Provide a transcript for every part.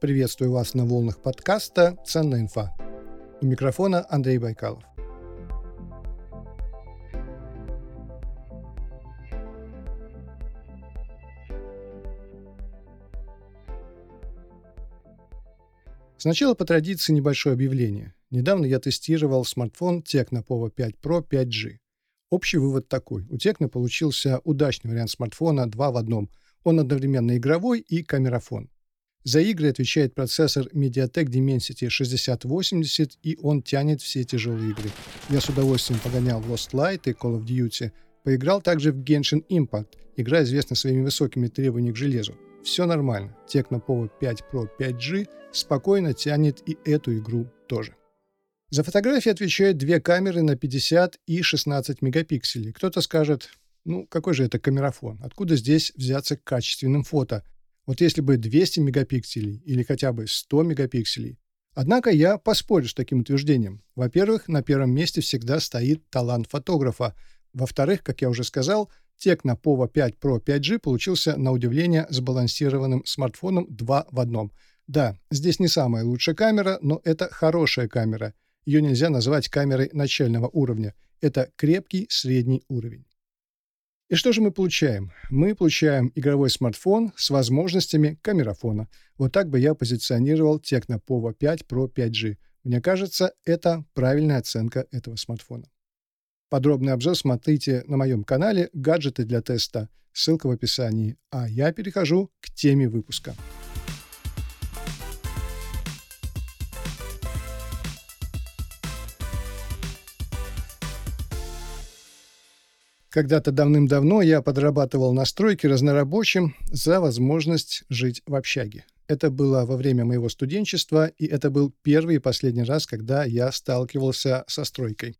Приветствую вас на волнах подкаста «Ценная инфа». У микрофона Андрей Байкалов. Сначала по традиции небольшое объявление. Недавно я тестировал смартфон Tecno Povo 5 Pro 5G. Общий вывод такой. У Tecno получился удачный вариант смартфона 2 в одном. Он одновременно игровой и камерафон. За игры отвечает процессор MediaTek Dimensity 6080, и он тянет все тяжелые игры. Я с удовольствием погонял Lost Light и Call of Duty. Поиграл также в Genshin Impact. Игра известна своими высокими требованиями к железу. Все нормально. Tecno Povo 5 Pro 5G спокойно тянет и эту игру тоже. За фотографии отвечают две камеры на 50 и 16 мегапикселей. Кто-то скажет, ну какой же это камерафон? Откуда здесь взяться качественным фото? Вот если бы 200 мегапикселей или хотя бы 100 мегапикселей. Однако я поспорю с таким утверждением. Во-первых, на первом месте всегда стоит талант фотографа. Во-вторых, как я уже сказал, Tecno Povo 5 Pro 5G получился на удивление сбалансированным смартфоном 2 в одном. Да, здесь не самая лучшая камера, но это хорошая камера. Ее нельзя назвать камерой начального уровня. Это крепкий средний уровень. И что же мы получаем? Мы получаем игровой смартфон с возможностями камерафона. Вот так бы я позиционировал Tecno Povo 5 Pro 5G. Мне кажется, это правильная оценка этого смартфона. Подробный обзор смотрите на моем канале «Гаджеты для теста». Ссылка в описании. А я перехожу к теме выпуска. Когда-то давным-давно я подрабатывал на стройке разнорабочим за возможность жить в общаге. Это было во время моего студенчества, и это был первый и последний раз, когда я сталкивался со стройкой.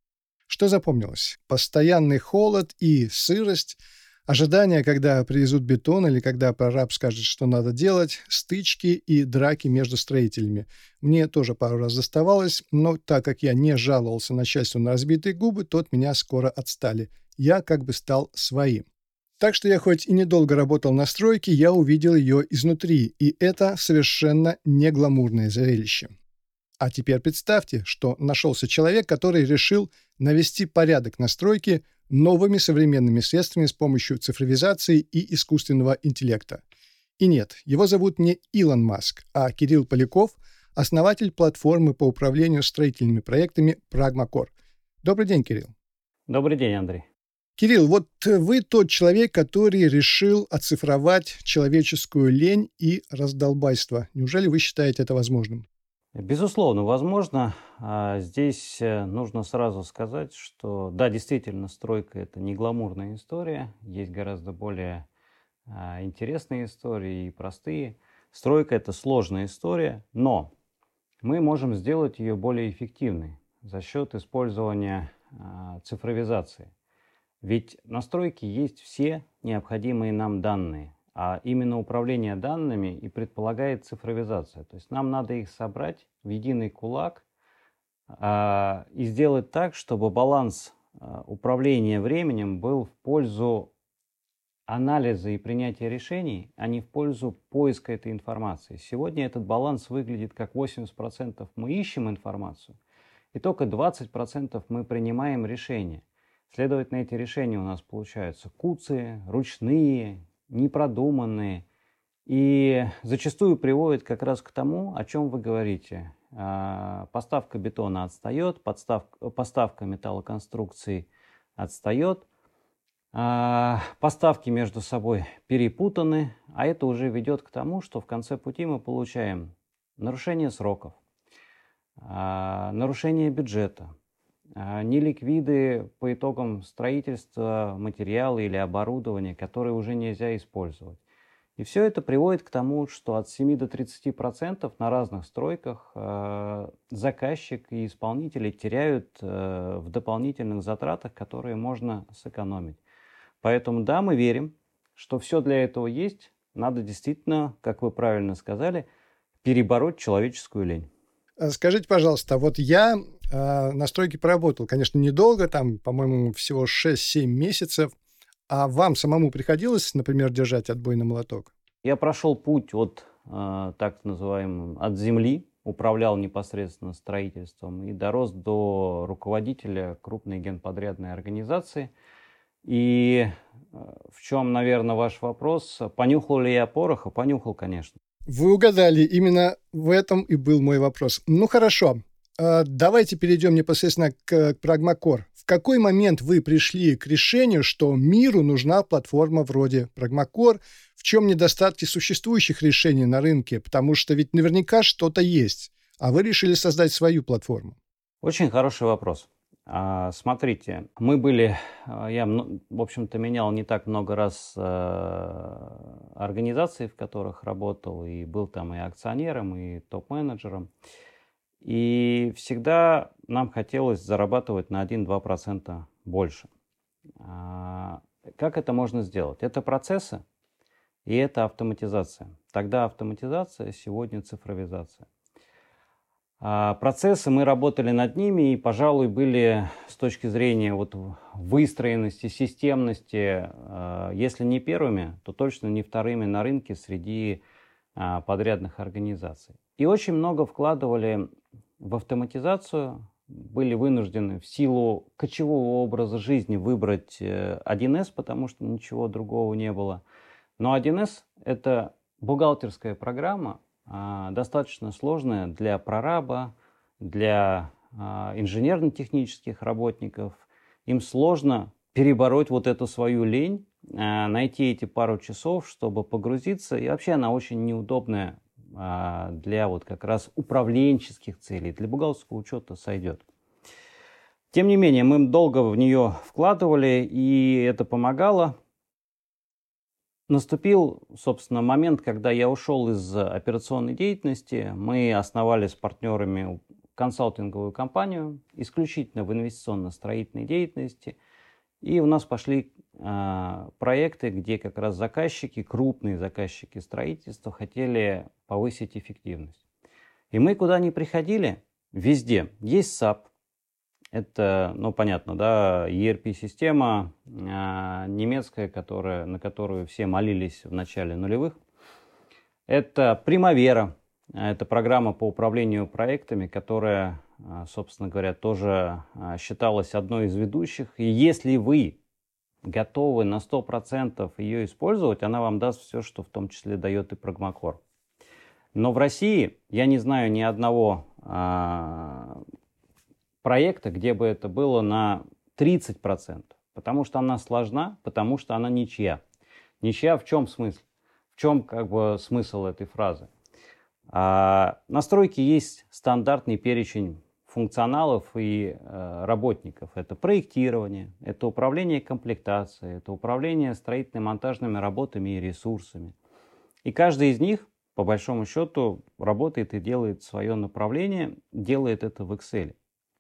Что запомнилось? Постоянный холод и сырость, ожидание, когда привезут бетон или когда прораб скажет, что надо делать, стычки и драки между строителями. Мне тоже пару раз доставалось, но так как я не жаловался начальству на разбитые губы, то от меня скоро отстали. Я как бы стал своим. Так что я хоть и недолго работал на стройке, я увидел ее изнутри, и это совершенно не гламурное зрелище. А теперь представьте, что нашелся человек, который решил навести порядок на стройке новыми современными средствами с помощью цифровизации и искусственного интеллекта. И нет, его зовут не Илон Маск, а Кирилл Поляков, основатель платформы по управлению строительными проектами Прагмакор. Добрый день, Кирилл. Добрый день, Андрей. Кирилл, вот вы тот человек, который решил оцифровать человеческую лень и раздолбайство. Неужели вы считаете это возможным? Безусловно, возможно. А здесь э, нужно сразу сказать, что да, действительно, стройка – это не гламурная история. Есть гораздо более а, интересные истории и простые. Стройка – это сложная история, но мы можем сделать ее более эффективной за счет использования а, цифровизации. Ведь на стройке есть все необходимые нам данные – а именно управление данными и предполагает цифровизация. То есть нам надо их собрать в единый кулак а, и сделать так, чтобы баланс а, управления временем был в пользу анализа и принятия решений, а не в пользу поиска этой информации. Сегодня этот баланс выглядит как 80% мы ищем информацию, и только 20% мы принимаем решения. Следовательно, эти решения у нас получаются куцые, ручные, непродуманные и зачастую приводят как раз к тому, о чем вы говорите. А, поставка бетона отстает, подставка, поставка металлоконструкций отстает, а, поставки между собой перепутаны, а это уже ведет к тому, что в конце пути мы получаем нарушение сроков, а, нарушение бюджета, неликвиды по итогам строительства материала или оборудования, которые уже нельзя использовать. И все это приводит к тому, что от 7 до 30% на разных стройках э, заказчик и исполнители теряют э, в дополнительных затратах, которые можно сэкономить. Поэтому да, мы верим, что все для этого есть. Надо действительно, как вы правильно сказали, перебороть человеческую лень. Скажите, пожалуйста, вот я а, на стройке поработал, конечно, недолго, там, по-моему, всего 6-7 месяцев. А вам самому приходилось, например, держать отбойный молоток? Я прошел путь от э, так называемым, от земли, управлял непосредственно строительством и дорос до руководителя крупной генподрядной организации. И э, в чем, наверное, ваш вопрос? Понюхал ли я пороха? Понюхал, конечно. Вы угадали, именно в этом и был мой вопрос. Ну хорошо, а, давайте перейдем непосредственно к, к Pragmacore. В какой момент вы пришли к решению, что миру нужна платформа вроде Pragmacore? В чем недостатки существующих решений на рынке? Потому что ведь наверняка что-то есть, а вы решили создать свою платформу. Очень хороший вопрос. А, смотрите, мы были, а, я, в общем-то, менял не так много раз организации, в которых работал, и был там и акционером, и топ-менеджером. И всегда нам хотелось зарабатывать на 1-2% больше. А, как это можно сделать? Это процессы и это автоматизация. Тогда автоматизация, сегодня цифровизация. А, процессы, мы работали над ними и, пожалуй, были с точки зрения вот выстроенности, системности, а, если не первыми, то точно не вторыми на рынке среди подрядных организаций. И очень много вкладывали в автоматизацию, были вынуждены в силу кочевого образа жизни выбрать 1С, э, потому что ничего другого не было. Но 1С – это бухгалтерская программа, а, достаточно сложная для прораба, для а, инженерно-технических работников. Им сложно перебороть вот эту свою лень, а, найти эти пару часов, чтобы погрузиться. И вообще она очень неудобная для вот как раз управленческих целей, для бухгалтерского учета сойдет. Тем не менее, мы долго в нее вкладывали, и это помогало. Наступил, собственно, момент, когда я ушел из операционной деятельности. Мы основали с партнерами консалтинговую компанию, исключительно в инвестиционно-строительной деятельности. И у нас пошли а, проекты, где как раз заказчики, крупные заказчики строительства хотели повысить эффективность. И мы куда ни приходили, везде есть SAP, это, ну, понятно, да, ERP-система э, немецкая, которая, на которую все молились в начале нулевых. Это Primavera, это программа по управлению проектами, которая, собственно говоря, тоже считалась одной из ведущих. И если вы готовы на 100% ее использовать, она вам даст все, что в том числе дает и Pragmacore. Но в России я не знаю ни одного а, проекта, где бы это было на 30%, потому что она сложна, потому что она ничья. Ничья в чем смысл? В чем как бы смысл этой фразы? А, настройки есть стандартный перечень функционалов и э, работников. Это проектирование, это управление комплектацией, это управление строительно-монтажными работами и ресурсами. И каждый из них, по большому счету, работает и делает свое направление, делает это в Excel.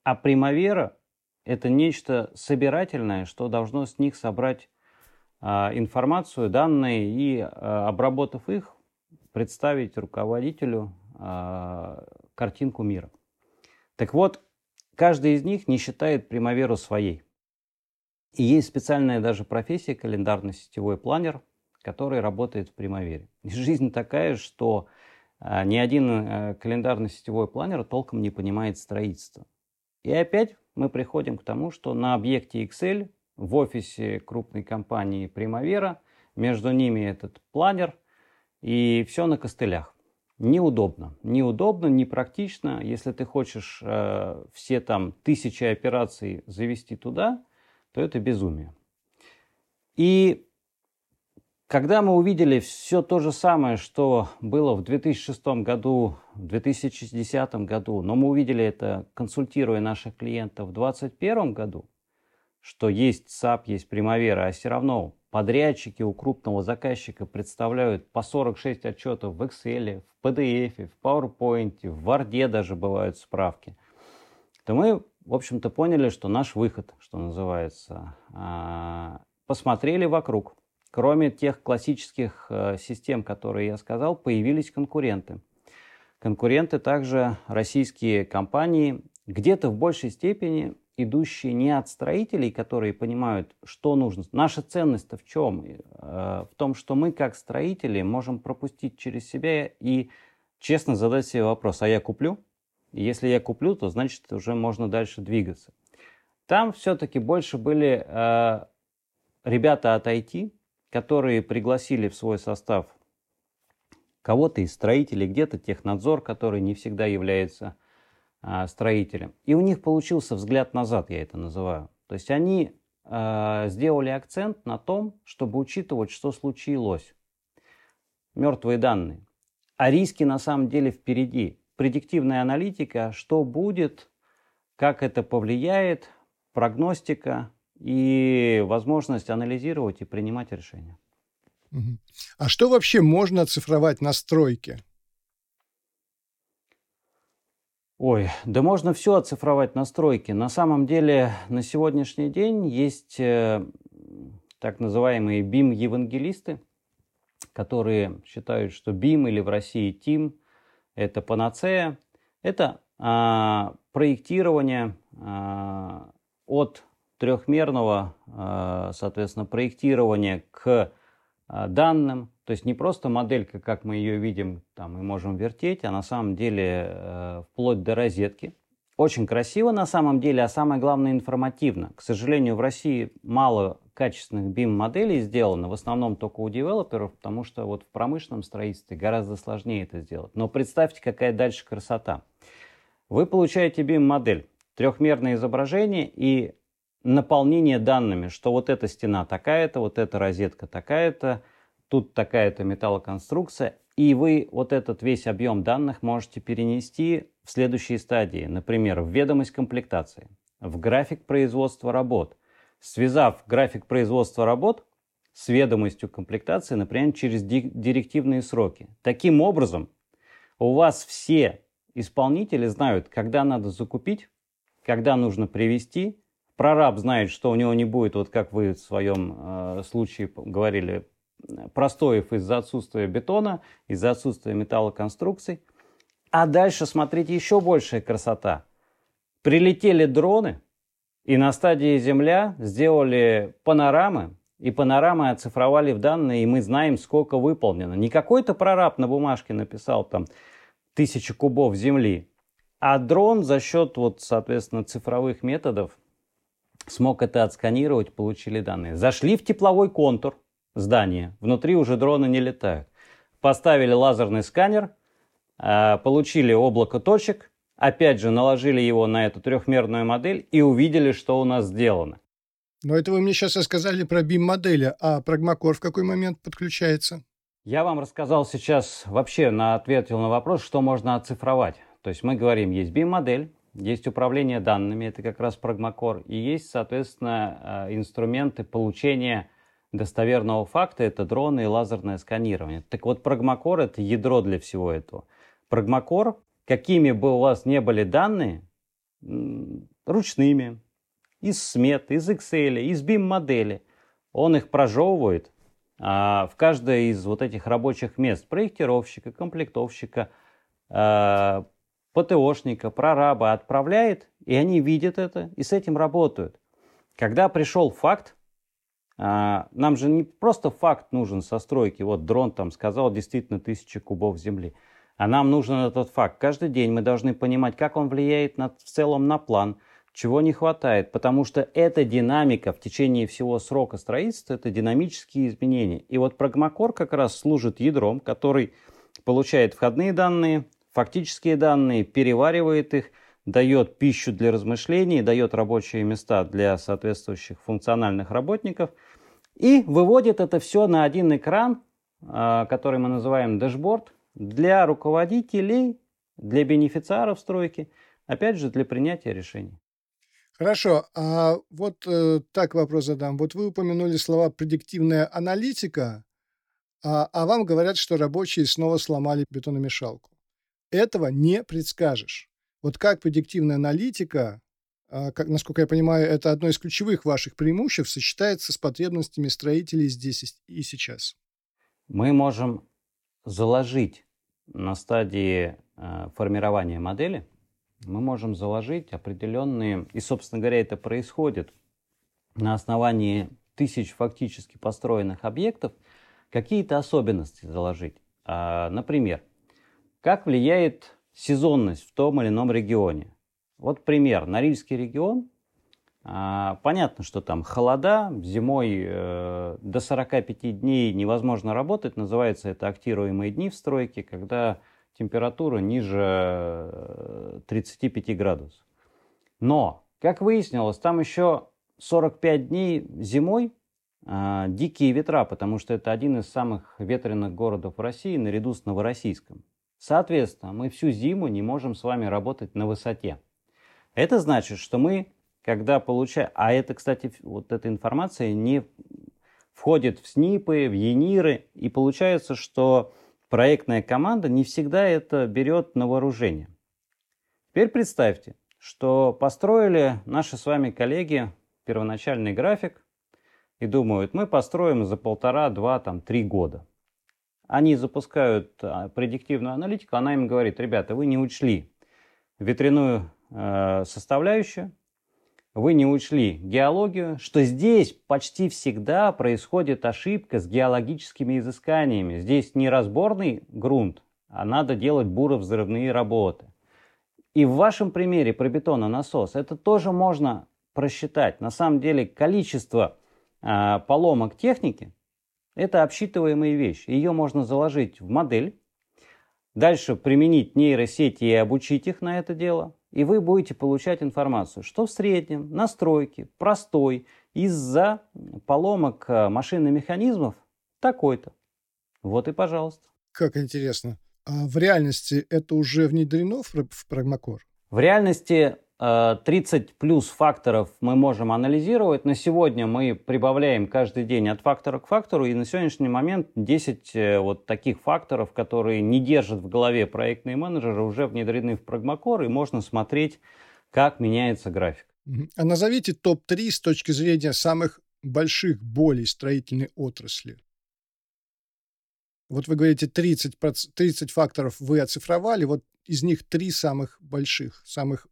А Примавера – это нечто собирательное, что должно с них собрать э, информацию, данные и, э, обработав их, представить руководителю э, картинку мира. Так вот, каждый из них не считает примаверу своей. И есть специальная даже профессия календарно-сетевой планер, который работает в примавере. Жизнь такая, что а, ни один а, календарно-сетевой планер толком не понимает строительство. И опять мы приходим к тому, что на объекте Excel в офисе крупной компании Примавера между ними этот планер и все на костылях неудобно. Неудобно, непрактично. Если ты хочешь э, все там тысячи операций завести туда, то это безумие. И когда мы увидели все то же самое, что было в 2006 году, в 2010 году, но мы увидели это, консультируя наших клиентов в 2021 году, что есть SAP, есть Примавера, а все равно подрядчики у крупного заказчика представляют по 46 отчетов в Excel, в PDF, в PowerPoint, в Word даже бывают справки, то мы, в общем-то, поняли, что наш выход, что называется, а, посмотрели вокруг. Кроме тех классических э, систем, которые я сказал, появились конкуренты. Конкуренты также российские компании, где-то в большей степени идущие не от строителей, которые понимают, что нужно. Наша ценность-то в чем? Э, в том, что мы, как строители, можем пропустить через себя и честно задать себе вопрос, а я куплю? если я куплю, то значит уже можно дальше двигаться. Там все-таки больше были э, ребята от IT, которые пригласили в свой состав кого-то из строителей, где-то технадзор, который не всегда является э, строителем. И у них получился взгляд назад, я это называю. То есть они э, сделали акцент на том, чтобы учитывать, что случилось. Мертвые данные. А риски на самом деле впереди. Предиктивная аналитика, что будет, как это повлияет, прогностика и возможность анализировать и принимать решения. А что вообще можно оцифровать на стройке? Ой, да можно все оцифровать на стройке. На самом деле на сегодняшний день есть э, так называемые BIM-евангелисты, которые считают, что BIM или в России TIM – это панацея. Это а, проектирование а, от трехмерного, а, соответственно, проектирования к данным. То есть не просто моделька, как мы ее видим, там мы можем вертеть, а на самом деле э, вплоть до розетки. Очень красиво на самом деле, а самое главное информативно. К сожалению, в России мало качественных BIM-моделей сделано, в основном только у девелоперов, потому что вот в промышленном строительстве гораздо сложнее это сделать. Но представьте, какая дальше красота. Вы получаете BIM-модель, трехмерное изображение и наполнение данными, что вот эта стена такая-то, вот эта розетка такая-то, тут такая-то металлоконструкция, и вы вот этот весь объем данных можете перенести в следующие стадии, например, в ведомость комплектации, в график производства работ, связав график производства работ с ведомостью комплектации, например, через директивные сроки. Таким образом, у вас все исполнители знают, когда надо закупить, когда нужно привести. Прораб знает, что у него не будет, вот как вы в своем э, случае говорили, простоев из-за отсутствия бетона, из-за отсутствия металлоконструкций. А дальше, смотрите, еще большая красота. Прилетели дроны, и на стадии Земля сделали панорамы, и панорамы оцифровали в данные, и мы знаем, сколько выполнено. Не какой-то прораб на бумажке написал там тысячи кубов земли, а дрон за счет, вот, соответственно, цифровых методов смог это отсканировать, получили данные. Зашли в тепловой контур здания, внутри уже дроны не летают. Поставили лазерный сканер, а, получили облако точек, опять же наложили его на эту трехмерную модель и увидели, что у нас сделано. Но это вы мне сейчас рассказали про BIM-модели, а Прагмакор в какой момент подключается? Я вам рассказал сейчас вообще на ответил на вопрос, что можно оцифровать. То есть мы говорим, есть BIM-модель, есть управление данными, это как раз Прагмакор, и есть, соответственно, э, инструменты получения достоверного факта, это дроны и лазерное сканирование. Так вот, Прагмакор – это ядро для всего этого. Прагмакор, какими бы у вас не были данные, ручными, из смет, из Excel, из BIM-модели, он их прожевывает а, в каждое из вот этих рабочих мест проектировщика, комплектовщика, а, ПТОшника, прораба отправляет, и они видят это и с этим работают. Когда пришел факт, нам же не просто факт нужен со стройки, вот дрон там сказал действительно тысяча кубов земли, а нам нужен этот факт. Каждый день мы должны понимать, как он влияет на, в целом на план, чего не хватает, потому что эта динамика в течение всего срока строительства, это динамические изменения. И вот Прагмакор как раз служит ядром, который получает входные данные, фактические данные, переваривает их, дает пищу для размышлений, дает рабочие места для соответствующих функциональных работников и выводит это все на один экран, а, который мы называем дэшборд, для руководителей, для бенефициаров стройки, опять же, для принятия решений. Хорошо, а вот э, так вопрос задам. Вот вы упомянули слова «предиктивная аналитика», а, а вам говорят, что рабочие снова сломали бетономешалку. Этого не предскажешь. Вот как предиктивная аналитика, а, как, насколько я понимаю, это одно из ключевых ваших преимуществ, сочетается с потребностями строителей здесь и сейчас. Мы можем заложить на стадии э, формирования модели мы можем заложить определенные, и, собственно говоря, это происходит на основании тысяч фактически построенных объектов, какие-то особенности заложить. А, например, как влияет сезонность в том или ином регионе. Вот пример. Норильский регион. А, понятно, что там холода, зимой э, до 45 дней невозможно работать. Называется это актируемые дни в стройке, когда температура ниже 35 э, градусов. Но, как выяснилось, там еще 45 дней зимой э, дикие ветра, потому что это один из самых ветреных городов России наряду с Новороссийском. Соответственно, мы всю зиму не можем с вами работать на высоте. Это значит, что мы, когда получаем... А это, кстати, вот эта информация не входит в СНИПы, в ЕНИРы, и получается, что проектная команда не всегда это берет на вооружение. Теперь представьте, что построили наши с вами коллеги первоначальный график и думают, мы построим за полтора, два, там, три года. Они запускают а, предиктивную аналитику, она им говорит, ребята, вы не учли ветряную э, составляющую, вы не учли геологию, что здесь почти всегда происходит ошибка с геологическими изысканиями. Здесь не разборный грунт, а надо делать буровзрывные работы. И в вашем примере про бетононасос это тоже можно просчитать. На самом деле количество э, поломок техники – это обсчитываемая вещь. Ее можно заложить в модель, дальше применить нейросети и обучить их на это дело – и вы будете получать информацию, что в среднем настройки простой из-за поломок э, машин и механизмов такой-то. Вот и пожалуйста. Как интересно. А в реальности это уже внедрено в, Pragmacore? В реальности 30 э, плюс факторов мы можем анализировать. На сегодня мы прибавляем каждый день от фактора к фактору, и на сегодняшний момент 10 э, вот таких факторов, которые не держат в голове проектные менеджеры, уже внедрены в Pragmacore, и можно смотреть, как меняется график. А назовите топ-3 с точки зрения самых больших болей строительной отрасли. Вот вы говорите, 30, 30 факторов вы оцифровали, вот из них три самых больших, самых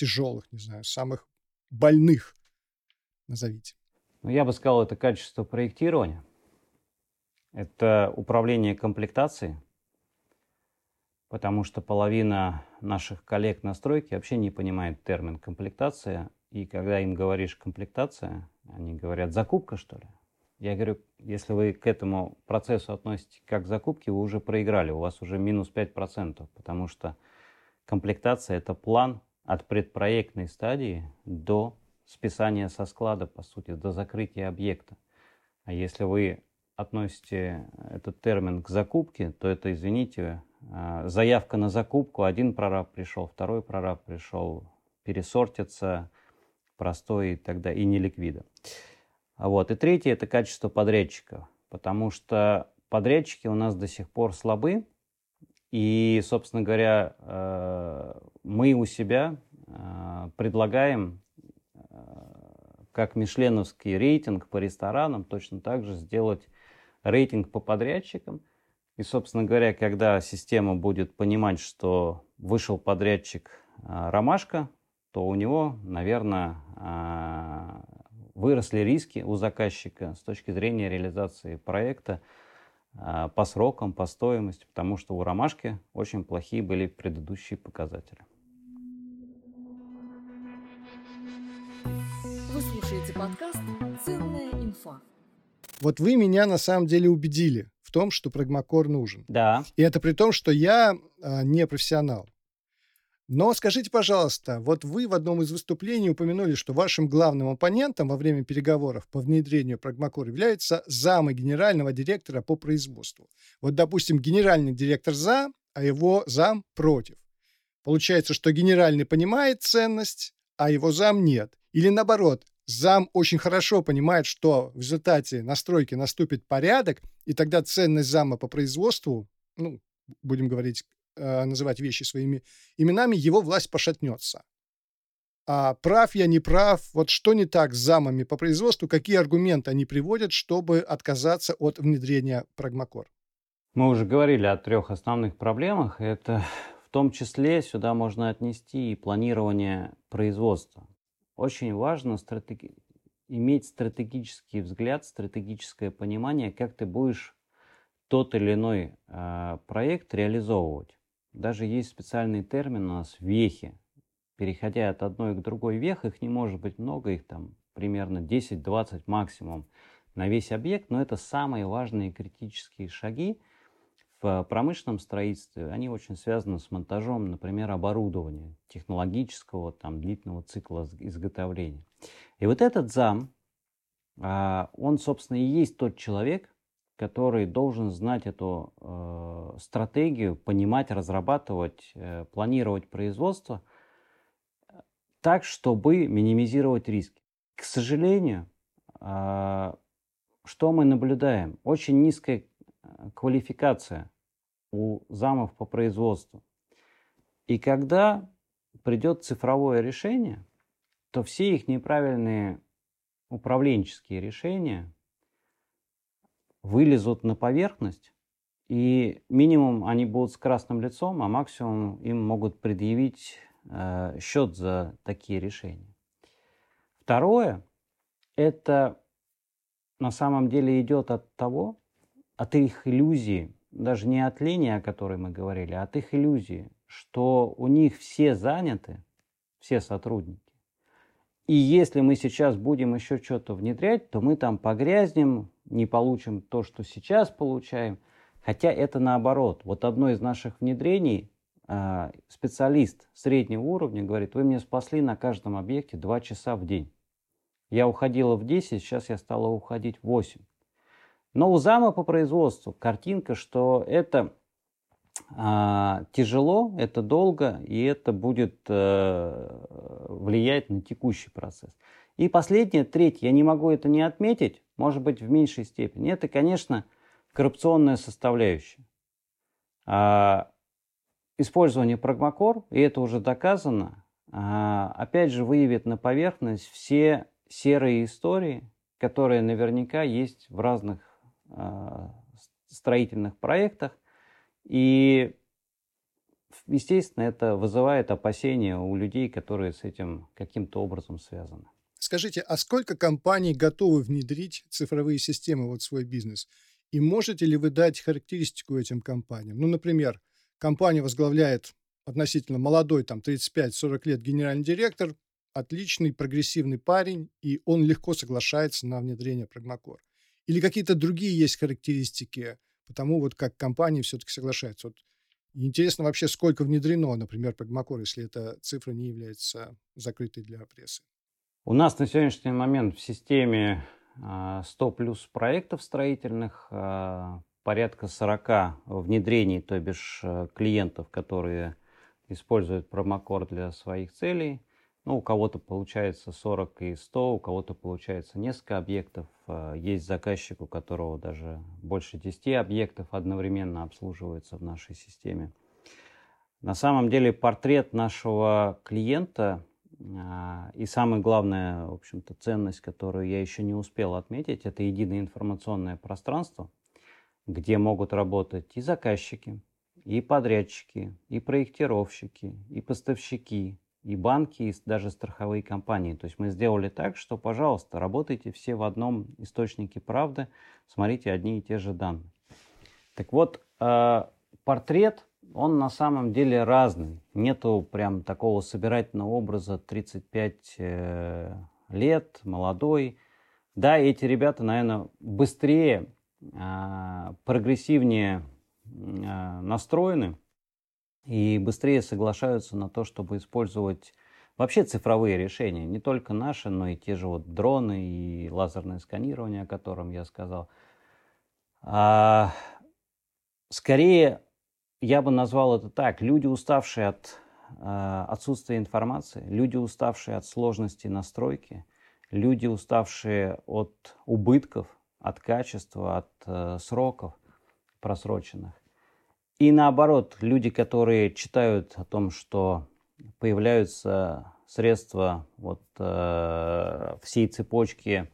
тяжелых, не знаю, самых больных назовите? Ну, я бы сказал, это качество проектирования, это управление комплектацией, потому что половина наших коллег на стройке вообще не понимает термин комплектация, и когда им говоришь комплектация, они говорят закупка, что ли? Я говорю, если вы к этому процессу относитесь как к закупке, вы уже проиграли, у вас уже минус 5%, потому что комплектация – это план от предпроектной стадии до списания со склада, по сути, до закрытия объекта. А если вы относите этот термин к закупке, то это, извините, а, заявка на закупку, один прораб пришел, второй прораб пришел, пересортится, простой и тогда и не ликвида. Вот. И третье – это качество подрядчика, потому что подрядчики у нас до сих пор слабы, и, собственно говоря, э, мы у себя э, предлагаем, э, как мишленовский рейтинг по ресторанам, точно так же сделать рейтинг по подрядчикам. И, собственно говоря, когда система будет понимать, что вышел подрядчик «Ромашка», то у него, наверное, выросли риски у заказчика с точки зрения реализации проекта – по срокам, по стоимости, потому что у ромашки очень плохие были предыдущие показатели. Вы слушаете подкаст «Ценная инфа». Вот вы меня на самом деле убедили в том, что прагмакор нужен. Да. И это при том, что я а, не профессионал. Но скажите, пожалуйста, вот вы в одном из выступлений упомянули, что вашим главным оппонентом во время переговоров по внедрению Прагмакор является замы генерального директора по производству. Вот, допустим, генеральный директор за, а его зам против. Получается, что генеральный понимает ценность, а его зам нет. Или наоборот, зам очень хорошо понимает, что в результате настройки наступит порядок, и тогда ценность зама по производству, ну, будем говорить э, называть вещи своими именами, его власть пошатнется. А прав я, не прав, вот что не так с замами по производству, какие аргументы они приводят, чтобы отказаться от внедрения Прагмакор? Мы уже говорили о трех основных проблемах. Это том числе сюда можно отнести и планирование производства. Очень важно стратеги... иметь стратегический взгляд, стратегическое понимание, как ты будешь тот или иной э, проект реализовывать. Даже есть специальный термин у нас вехи. Переходя от одной к другой вех, их не может быть много, их там примерно 10-20 максимум на весь объект, но это самые важные критические шаги в промышленном строительстве. Они очень связаны с монтажом, например, оборудования технологического, там, длительного цикла изготовления. И вот этот зам, а, он, собственно, и есть тот человек, который должен знать эту э, стратегию, понимать, разрабатывать, э, планировать производство так, чтобы минимизировать риски. К сожалению, э, что мы наблюдаем? Очень низкая э, квалификация у замов по производству. И когда придет цифровое решение, то все их неправильные управленческие решения вылезут на поверхность, и минимум они будут с красным лицом, а максимум им могут предъявить э, счет за такие решения. Второе, это на самом деле идет от того, от их иллюзии, даже не от линии, о которой мы говорили, а от их иллюзии, что у них все заняты, все сотрудники. И если мы сейчас будем еще что-то внедрять, то мы там погрязнем, не получим то, что сейчас получаем. Хотя это наоборот. Вот одно из наших внедрений а, специалист среднего уровня говорит, вы мне спасли на каждом объекте 2 часа в день. Я уходила в 10, сейчас я стала уходить в 8. Но у зама по производству картинка, что это а, тяжело, это долго, и это будет а, влиять на текущий процесс. И последнее, третье, я не могу это не отметить, может быть, в меньшей степени, это, конечно, коррупционная составляющая. А, использование прагмакор, и это уже доказано, а, опять же выявит на поверхность все серые истории, которые наверняка есть в разных а, строительных проектах. И, естественно, это вызывает опасения у людей, которые с этим каким-то образом связаны. Скажите, а сколько компаний готовы внедрить цифровые системы в свой бизнес? И можете ли вы дать характеристику этим компаниям? Ну, например, компания возглавляет относительно молодой, там, 35-40 лет генеральный директор, отличный, прогрессивный парень, и он легко соглашается на внедрение Pragmacor. Или какие-то другие есть характеристики, потому вот как компании все-таки соглашаются. Вот интересно вообще, сколько внедрено, например, Pragmacor, если эта цифра не является закрытой для прессы. У нас на сегодняшний момент в системе 100 а, плюс проектов строительных, а, порядка 40 внедрений, то бишь э, клиентов, которые используют промокор для своих целей. Ну, у кого-то получается 40 и 100, у кого-то получается несколько объектов. Э, есть заказчик, у которого даже больше 10 объектов одновременно обслуживается в нашей системе. На самом деле портрет нашего клиента и самая главная, в общем-то, ценность, которую я еще не успел отметить, это единое информационное пространство, где могут работать и заказчики, и подрядчики, и проектировщики, и поставщики, и банки, и даже страховые компании. То есть мы сделали так, что, пожалуйста, работайте все в одном источнике правды, смотрите одни и те же данные. Так вот, э, портрет, он на самом деле разный. Нету прям такого собирательного образа 35 э, лет, молодой. Да, эти ребята, наверное, быстрее, э, прогрессивнее настроены, и быстрее соглашаются на то, чтобы использовать вообще цифровые решения, не только наши, но и те же вот дроны и лазерное сканирование, о котором я сказал. А, скорее, я бы назвал это так, люди, уставшие от а, отсутствия информации, люди, уставшие от сложности настройки, люди, уставшие от убытков, от качества, от а, сроков просроченных. И наоборот, люди, которые читают о том, что появляются средства вот, э, всей цепочки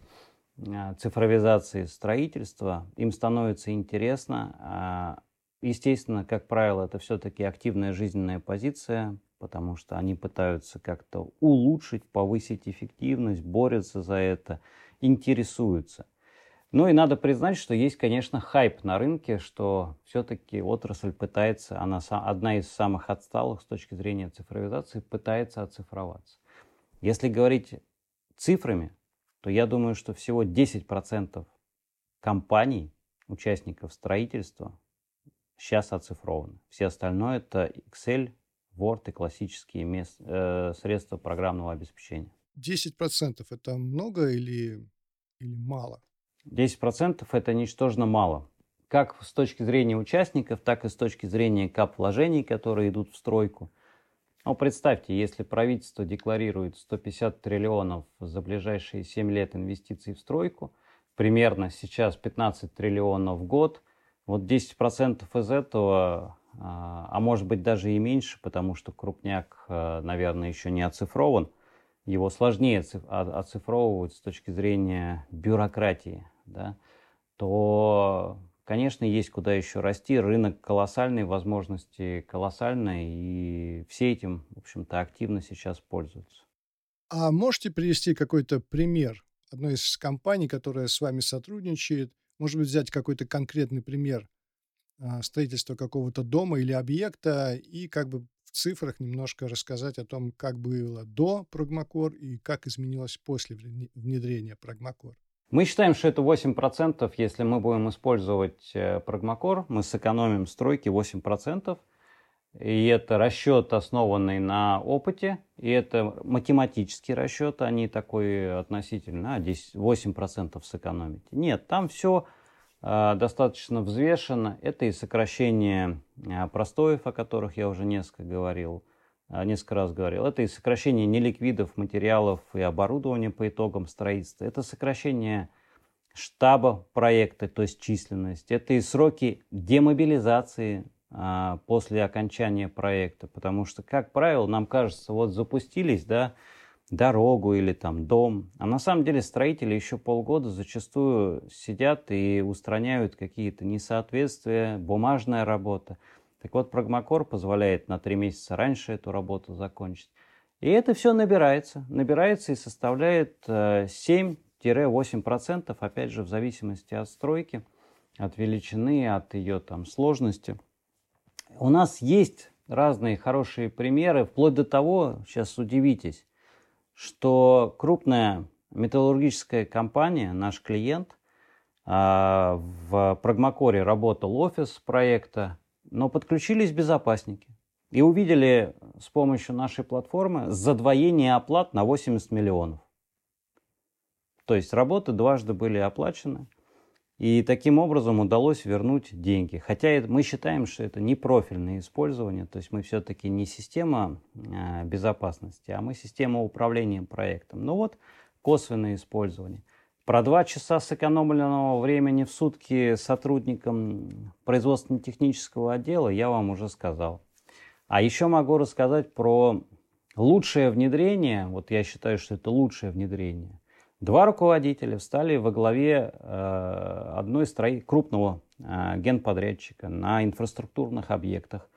э, цифровизации строительства, им становится интересно Естественно, как правило, это все-таки активная жизненная позиция, потому что они пытаются как-то улучшить, повысить эффективность, борются за это, интересуются. Ну и надо признать, что есть, конечно, хайп на рынке, что все-таки отрасль пытается, она одна из самых отсталых с точки зрения цифровизации, пытается оцифроваться. Если говорить цифрами, то я думаю, что всего 10% компаний, участников строительства, сейчас оцифрованы. Все остальное это Excel, Word и классические мест, э, средства программного обеспечения. 10% это много или, или мало? 10% это ничтожно мало. Как с точки зрения участников, так и с точки зрения кап-вложений, которые идут в стройку. Ну, представьте, если правительство декларирует 150 триллионов за ближайшие 7 лет инвестиций в стройку, примерно сейчас 15 триллионов в год, вот 10% из этого, а, а может быть даже и меньше, потому что крупняк, а, наверное, еще не оцифрован, его сложнее оцифровывать с точки зрения бюрократии, да, то Конечно, есть куда еще расти, рынок колоссальный, возможности колоссальные, и все этим, в общем-то, активно сейчас пользуются. А можете привести какой-то пример одной из компаний, которая с вами сотрудничает? Может быть, взять какой-то конкретный пример а, строительства какого-то дома или объекта и как бы в цифрах немножко рассказать о том, как было до Прогмакор и как изменилось после внедрения Прогмакор. Мы считаем, что это 8%, если мы будем использовать э, Прогмакор, мы сэкономим стройки 8%. И это расчет, основанный на опыте, и это математический расчет, а не такой относительно, а 10, 8% сэкономить. Нет, там все э, достаточно взвешено. Это и сокращение э, простоев, о которых я уже несколько говорил, а, несколько раз говорил. Это и сокращение неликвидов, материалов и оборудования по итогам строительства. Это сокращение штаба проекта, то есть численность. Это и сроки демобилизации а, после окончания проекта. Потому что, как правило, нам кажется, вот запустились, да, дорогу или там дом. А на самом деле строители еще полгода зачастую сидят и устраняют какие-то несоответствия, бумажная работа. Так вот, Прогмакор позволяет на три месяца раньше эту работу закончить. И это все набирается, набирается и составляет 7-8%, э, опять же, в зависимости от стройки, от величины, от ее там сложности. У нас есть разные хорошие примеры, вплоть до того, сейчас удивитесь, что крупная металлургическая компания, наш клиент, а, в Прогмакоре работал офис проекта, но подключились безопасники и увидели с помощью нашей платформы задвоение оплат на 80 миллионов. То есть работы дважды были оплачены, и таким образом удалось вернуть деньги. Хотя мы считаем, что это не профильное использование, то есть мы все-таки не система а, безопасности, а мы система управления проектом. Ну вот косвенное использование – про два часа сэкономленного времени в сутки сотрудникам производственно-технического отдела я вам уже сказал. А еще могу рассказать про лучшее внедрение. Вот я считаю, что это лучшее внедрение. Два руководителя встали во главе э, одной строи... крупного э, генподрядчика на инфраструктурных объектах.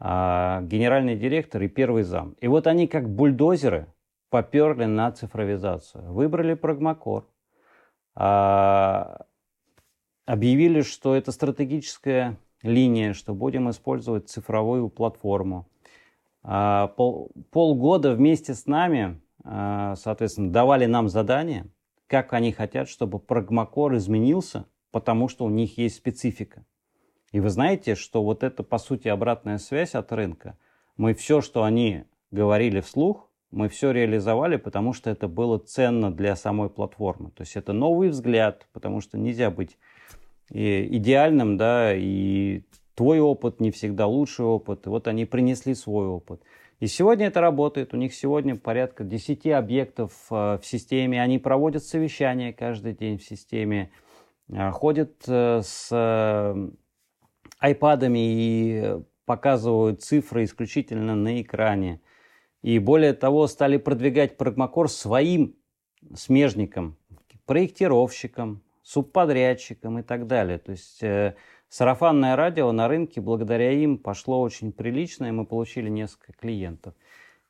Э, генеральный директор и первый зам. И вот они как бульдозеры поперли на цифровизацию. Выбрали Прогмакор, а, объявили, что это стратегическая линия, что будем использовать цифровую платформу. А, пол, полгода вместе с нами, соответственно, давали нам задание, как они хотят, чтобы Прогмакор изменился, потому что у них есть специфика. И вы знаете, что вот это, по сути, обратная связь от рынка. Мы все, что они говорили вслух, мы все реализовали, потому что это было ценно для самой платформы. То есть это новый взгляд, потому что нельзя быть идеальным, да, и твой опыт не всегда лучший опыт. И вот они принесли свой опыт. И сегодня это работает. У них сегодня порядка 10 объектов э, в системе. Они проводят совещания каждый день в системе, э, ходят э, с айпадами и показывают цифры исключительно на экране. И более того, стали продвигать Прагмакор своим смежникам, проектировщикам, субподрядчикам и так далее. То есть Сарафанное радио на рынке благодаря им пошло очень прилично, и мы получили несколько клиентов.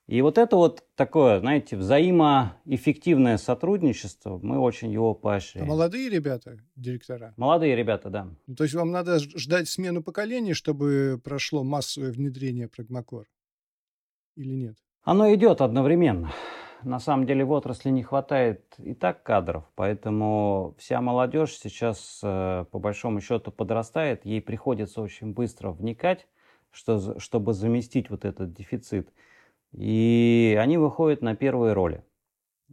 И вот это вот такое, знаете, взаимоэффективное сотрудничество, мы очень его поощряем. А молодые ребята, директора? Молодые ребята, да. Ну, то есть вам надо ждать смену поколений, чтобы прошло массовое внедрение Прагмакор? Или нет? Оно идет одновременно. На самом деле в отрасли не хватает и так кадров, поэтому вся молодежь сейчас э, по большому счету подрастает, ей приходится очень быстро вникать, что, чтобы заместить вот этот дефицит. И они выходят на первые роли.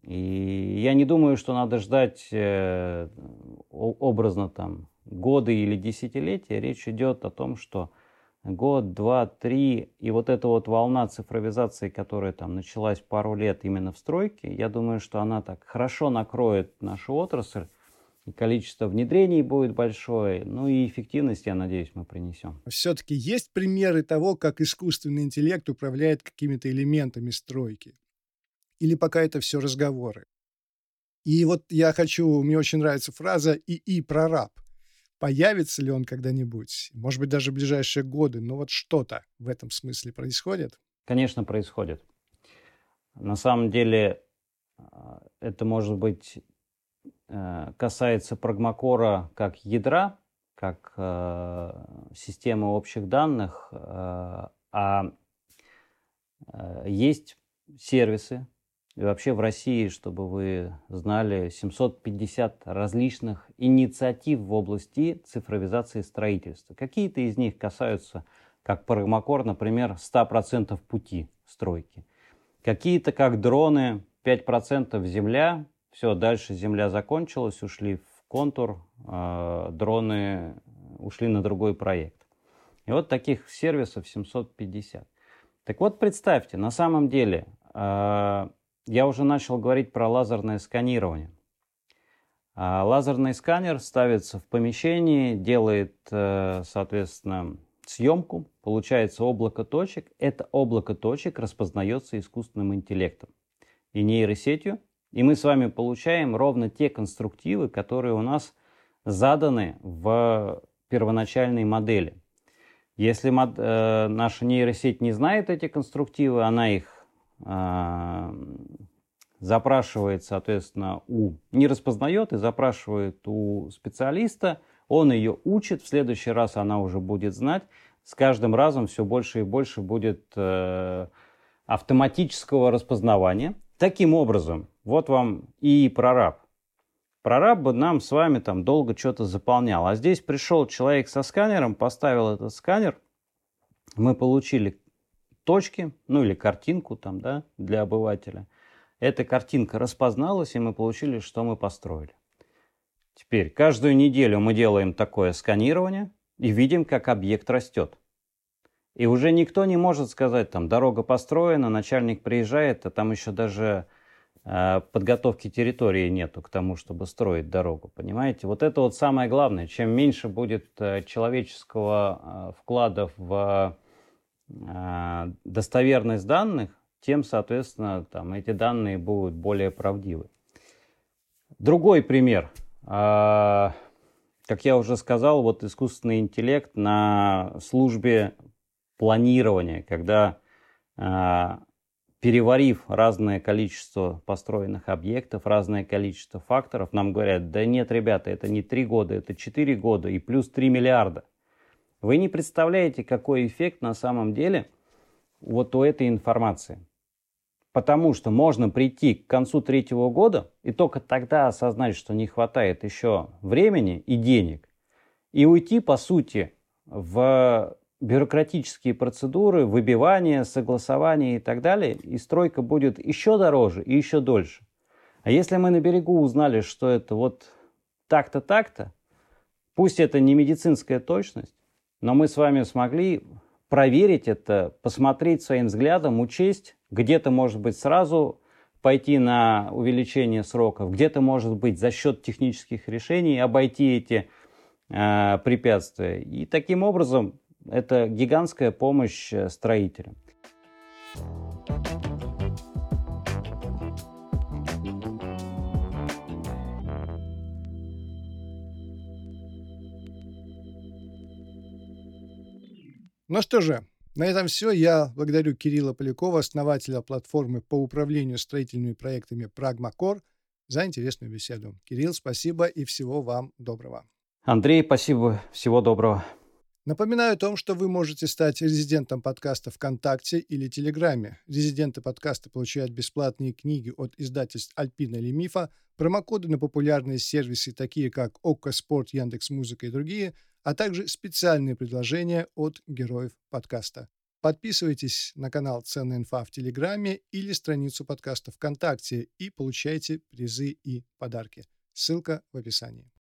И я не думаю, что надо ждать э, образно там годы или десятилетия. Речь идет о том, что год, два, три, и вот эта вот волна цифровизации, которая там началась пару лет именно в стройке, я думаю, что она так хорошо накроет нашу отрасль, и количество внедрений будет большое, ну и эффективность, я надеюсь, мы принесем. Все-таки есть примеры того, как искусственный интеллект управляет какими-то элементами стройки? Или пока это все разговоры? И вот я хочу, мне очень нравится фраза «ИИ прораб». Появится ли он когда-нибудь? Может быть, даже в ближайшие годы, но вот что-то в этом смысле происходит? Конечно, происходит. На самом деле, а, это может быть Э, касается прагмакора как ядра, как э, системы общих данных, э, а есть сервисы, и вообще в России, чтобы вы знали, 750 различных инициатив в области цифровизации строительства. Какие-то из них касаются, как Прагмакор, например, 100% пути стройки. Какие-то, как дроны, 5% земля, все, дальше земля закончилась, ушли в контур, э, дроны ушли на другой проект. И вот таких сервисов 750. Так вот, представьте, на самом деле, э, я уже начал говорить про лазерное сканирование. А лазерный сканер ставится в помещении, делает, э, соответственно, съемку, получается облако точек. Это облако точек распознается искусственным интеллектом и нейросетью, и мы с вами получаем ровно те конструктивы, которые у нас заданы в первоначальной модели. Если мод, э, наша нейросеть не знает эти конструктивы, она их запрашивает, соответственно, у... не распознает и запрашивает у специалиста, он ее учит, в следующий раз она уже будет знать, с каждым разом все больше и больше будет э, автоматического распознавания. Таким образом, вот вам и прораб. Прораб бы нам с вами там долго что-то заполнял. А здесь пришел человек со сканером, поставил этот сканер, мы получили точки, ну или картинку там, да, для обывателя. Эта картинка распозналась, и мы получили, что мы построили. Теперь каждую неделю мы делаем такое сканирование и видим, как объект растет. И уже никто не может сказать, там, дорога построена, начальник приезжает, а там еще даже э, подготовки территории нету к тому, чтобы строить дорогу, понимаете? Вот это вот самое главное. Чем меньше будет э, человеческого э, вклада в достоверность данных, тем, соответственно, там, эти данные будут более правдивы. Другой пример. Э, как я уже сказал, вот искусственный интеллект на службе планирования, когда э, переварив разное количество построенных объектов, разное количество факторов, нам говорят, да нет, ребята, это не 3 года, это 4 года и плюс 3 миллиарда. Вы не представляете, какой эффект на самом деле вот у этой информации. Потому что можно прийти к концу третьего года и только тогда осознать, что не хватает еще времени и денег, и уйти, по сути, в бюрократические процедуры, выбивание, согласование и так далее, и стройка будет еще дороже и еще дольше. А если мы на берегу узнали, что это вот так-то, так-то, пусть это не медицинская точность, но мы с вами смогли проверить это, посмотреть своим взглядом, учесть, где-то, может быть, сразу пойти на увеличение сроков, где-то, может быть, за счет технических решений обойти эти э, препятствия. И таким образом это гигантская помощь э, строителям. Ну что же, на этом все. Я благодарю Кирилла Полякова, основателя платформы по управлению строительными проектами Pragmacor, за интересную беседу. Кирилл, спасибо и всего вам доброго. Андрей, спасибо. Всего доброго. Напоминаю о том, что вы можете стать резидентом подкаста ВКонтакте или Телеграме. Резиденты подкаста получают бесплатные книги от издательств Альпина или Мифа, промокоды на популярные сервисы, такие как ОККО Спорт, Яндекс Музыка и другие, а также специальные предложения от героев подкаста. Подписывайтесь на канал Ценная инфа в Телеграме или страницу подкаста ВКонтакте и получайте призы и подарки. Ссылка в описании.